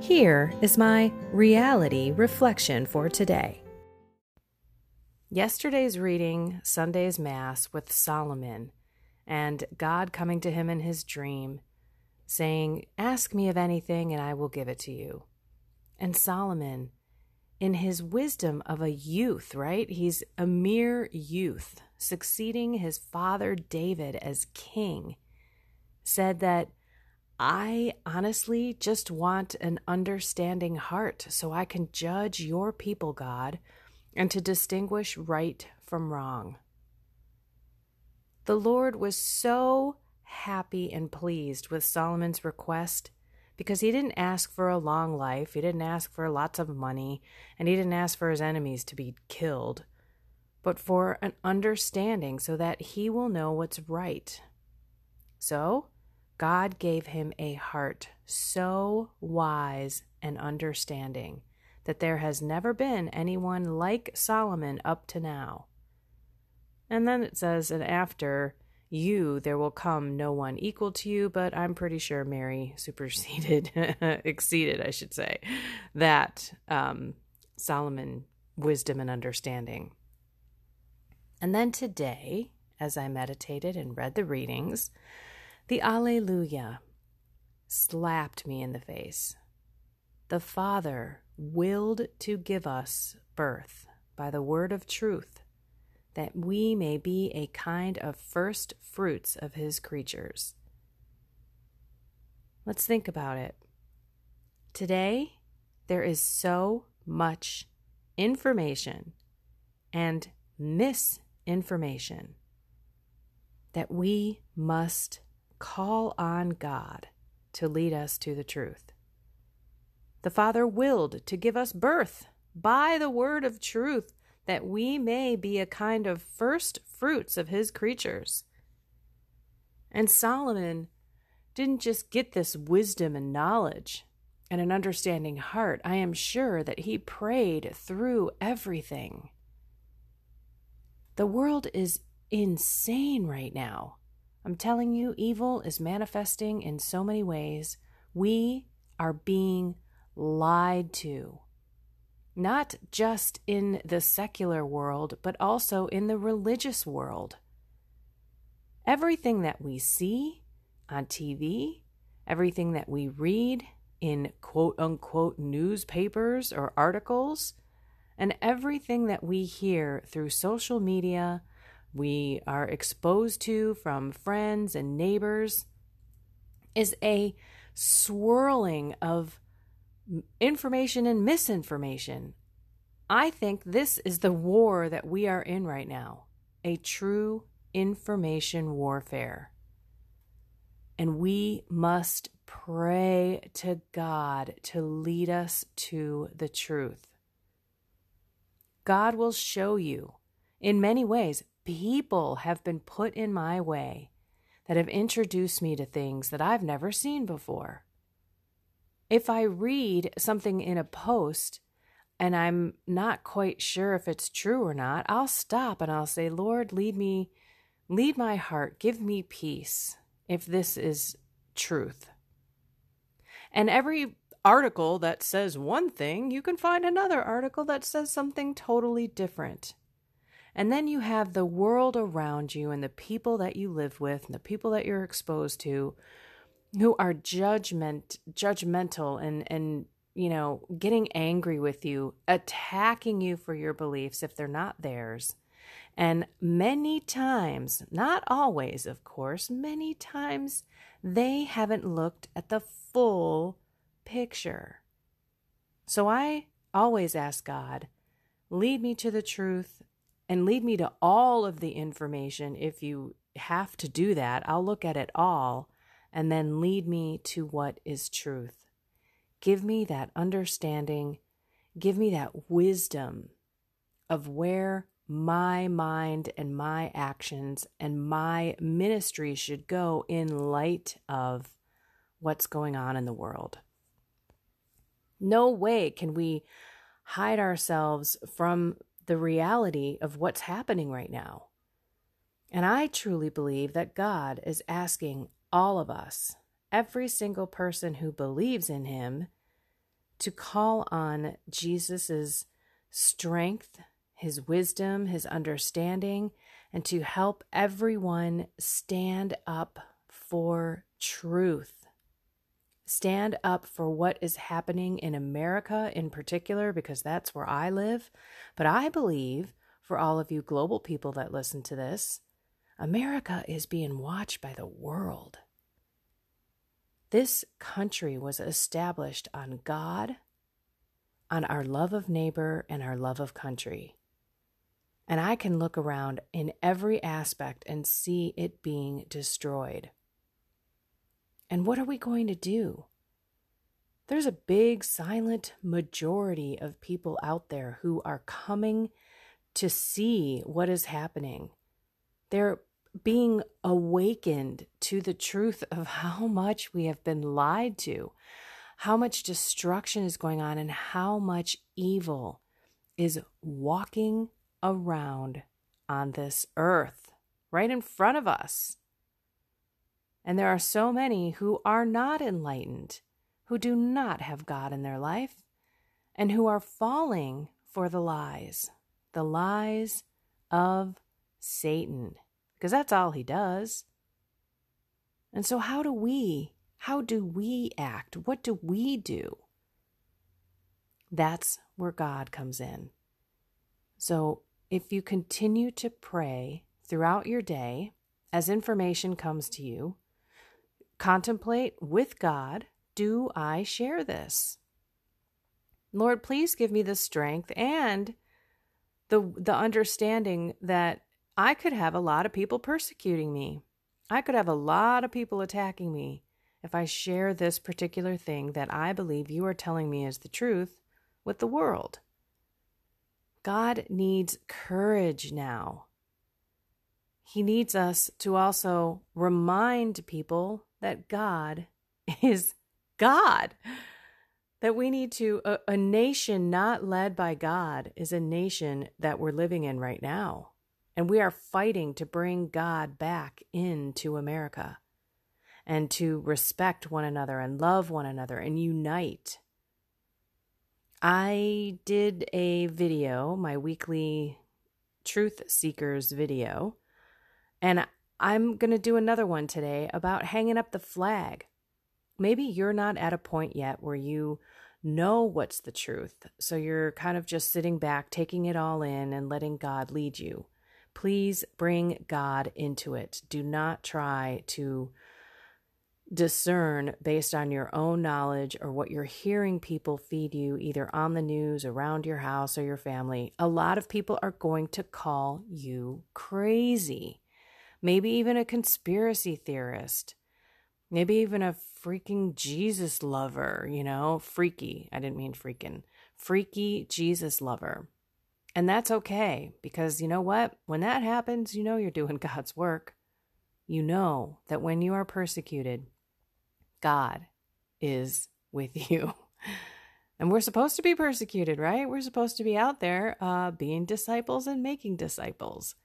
Here is my reality reflection for today. Yesterday's reading, Sunday's Mass with Solomon, and God coming to him in his dream, saying, Ask me of anything and I will give it to you. And Solomon, in his wisdom of a youth, right? He's a mere youth, succeeding his father David as king, said that I honestly just want an understanding heart so I can judge your people, God, and to distinguish right from wrong. The Lord was so happy and pleased with Solomon's request because he didn't ask for a long life, he didn't ask for lots of money, and he didn't ask for his enemies to be killed, but for an understanding so that he will know what's right. So, God gave him a heart so wise and understanding that there has never been anyone like Solomon up to now. And then it says, and after you, there will come no one equal to you, but I'm pretty sure Mary superseded, exceeded, I should say, that um, Solomon wisdom and understanding. And then today, as I meditated and read the readings, the Alleluia slapped me in the face. The Father willed to give us birth by the word of truth, that we may be a kind of first fruits of his creatures. Let's think about it. Today, there is so much information and misinformation that we must call on God to lead us to the truth. The Father willed to give us birth by the word of truth that we may be a kind of first fruits of his creatures. And Solomon didn't just get this wisdom and knowledge and an understanding heart. I am sure that he prayed through everything. The world is insane right now. I'm telling you, evil is manifesting in so many ways. We are being lied to. Not just in the secular world, but also in the religious world. Everything that we see on TV, everything that we read in quote unquote newspapers or articles, and everything that we hear through social media we are exposed to from friends and neighbors is a swirling of information and misinformation. I think this is the war that we are in right now a true information warfare. And we must pray to God to lead us to the truth. God will show you in many ways people have been put in my way that have introduced me to things that I've never seen before. If I read something in a post and I'm not quite sure if it's true or not, I'll stop and I'll say, Lord, lead me, lead my heart, give me peace if this is truth. And every article that says one thing, you can find another article that says something totally different. And then you have the world around you and the people that you live with and the people that you're exposed to who are judgment judgmental and and you know, getting angry with you, attacking you for your beliefs if they're not theirs. And many times, not always, of course, many times they haven't looked at the full picture. So I always ask God, lead me to the truth and lead me to all of the information. If you have to do that, I'll look at it all and then lead me to what is truth. Give me that understanding. Give me that wisdom of where my mind and my actions and my ministry should go in light of what's going on in the world. No way can we hide ourselves from the reality of what's happening right now. And I truly believe that God is asking all of us, every single person who believes in Him, to call on Jesus' strength, His wisdom, His understanding, and to help everyone stand up for truth stand up for what is happening in America in particular, because that's where I live. But I believe for all of you global people that listen to this, America is being watched by the world. This country was established on God, on our love of neighbor, and our love of country. And I can look around in every aspect and see it being destroyed. And what are we going to do? There's a big silent majority of people out there who are coming to see what is happening. They're being awakened to the truth of how much we have been lied to, how much destruction is going on, and how much evil is walking around on this earth right in front of us. And there are so many who are not enlightened, who do not have God in their life, and who are falling for the lies, the lies of Satan, because that's all he does. And so, how do we, how do we act? What do we do? That's where God comes in. So, if you continue to pray throughout your day as information comes to you, Contemplate with God do I share this? Lord, please give me the strength and the the understanding that I could have a lot of people persecuting me. I could have a lot of people attacking me if I share this particular thing that I believe you are telling me is the truth with the world. God needs courage now. He needs us to also remind people that God is God. That we need to, a, a, nation not led by God is a nation that we're living in right now. And we are fighting to bring God back into America and to respect one another and love one another and unite. I did a video, my weekly Truth Seekers video, and I'm going to do another one today about hanging up the flag. Maybe you're not at a point yet where you know what's the truth. So you're kind of just sitting back, taking it all in, and letting God lead you. Please bring God into it. Do not try to discern based on your own knowledge or what you're hearing people feed you, either on the news, around your house, or your family. A lot of people are going to call you crazy maybe even a conspiracy theorist, maybe even a freaking Jesus lover, you know, freaky. I didn't mean freaking, freaky Jesus lover. And that's okay because you know what? When that happens, you know you're doing God's work. You know that when you are persecuted, God is with you. And we're supposed to be persecuted, right? We're supposed to be out there uh, being disciples and making disciples.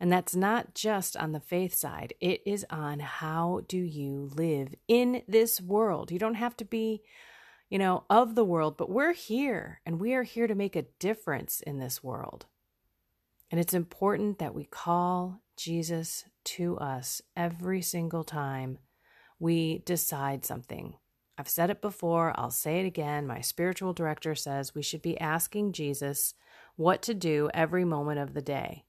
And that's not just on the faith side, it is on how do you live in this world. You don't have to be, you know, of the world, but we're here and we are here to make a difference in this world. And it's important that we call Jesus to us every single time we decide something. I've said it before, I'll say it again. My spiritual director says we should be asking Jesus what to do every moment of the day.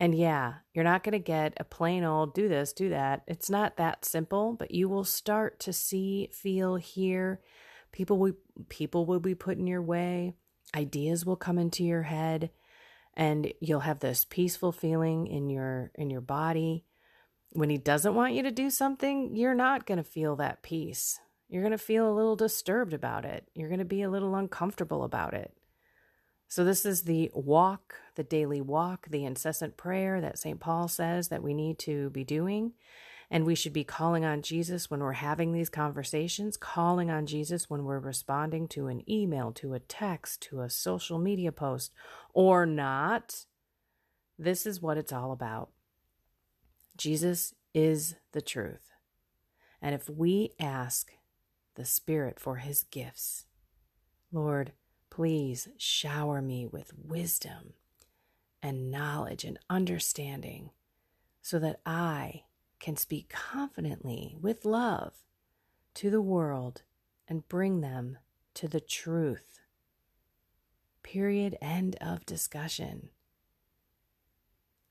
And yeah, you're not going to get a plain old do this, do that. It's not that simple, but you will start to see, feel, hear. People will, people will be put in your way. Ideas will come into your head and you'll have this peaceful feeling in your in your body. When he doesn't want you to do something, you're not going to feel that peace. You're going to feel a little disturbed about it. You're going to be a little uncomfortable about it. So, this is the walk, the daily walk, the incessant prayer that St. Paul says that we need to be doing. And we should be calling on Jesus when we're having these conversations, calling on Jesus when we're responding to an email, to a text, to a social media post, or not. This is what it's all about. Jesus is the truth. And if we ask the Spirit for his gifts, Lord, Please shower me with wisdom and knowledge and understanding so that I can speak confidently with love to the world and bring them to the truth. Period. End of discussion.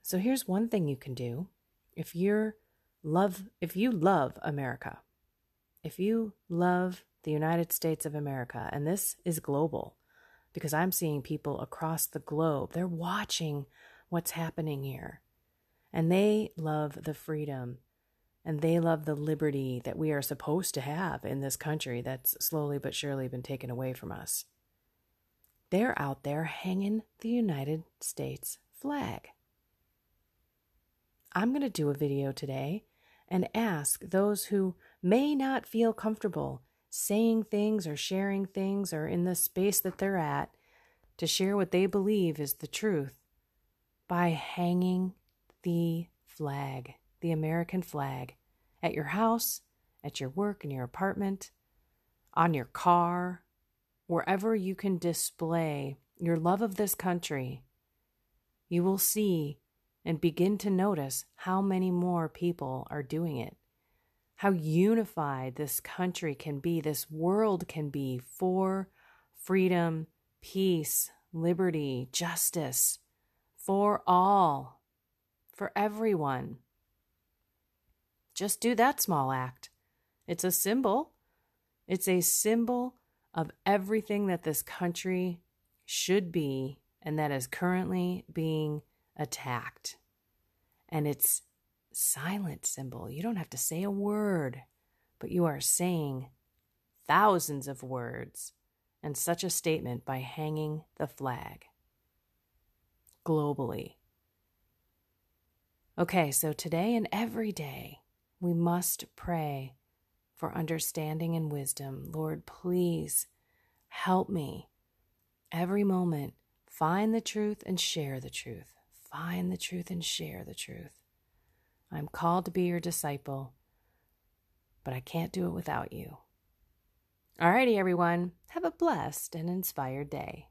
So here's one thing you can do. If you're love if you love America, if you love the United States of America, and this is global, because I'm seeing people across the globe. They're watching what's happening here. And they love the freedom and they love the liberty that we are supposed to have in this country that's slowly but surely been taken away from us. They're out there hanging the United States flag. I'm going to do a video today and ask those who may not feel comfortable saying things or sharing things or in the space that they're at to share what they believe is the truth by hanging the flag, the American flag, at your house, at your work, in your apartment, on your car, wherever you can display your love of this country, you will see and begin to notice how many more people are doing it how unified this country can be, this world can be for freedom, peace, liberty, justice, for all, for everyone. Just do that small act. It's a symbol. It's a symbol of everything that this country should be and that is currently being attacked. And it's silent symbol. You don't have to say a word, but you are saying thousands of words and such a statement by hanging the flag globally. Okay, so today and every day, we must pray for understanding and wisdom. Lord, please help me every moment find the truth and share the truth. Find the truth and share the truth. I'm called to be your disciple, but I can't do it without you. Alrighty, everyone. Have a blessed and inspired day.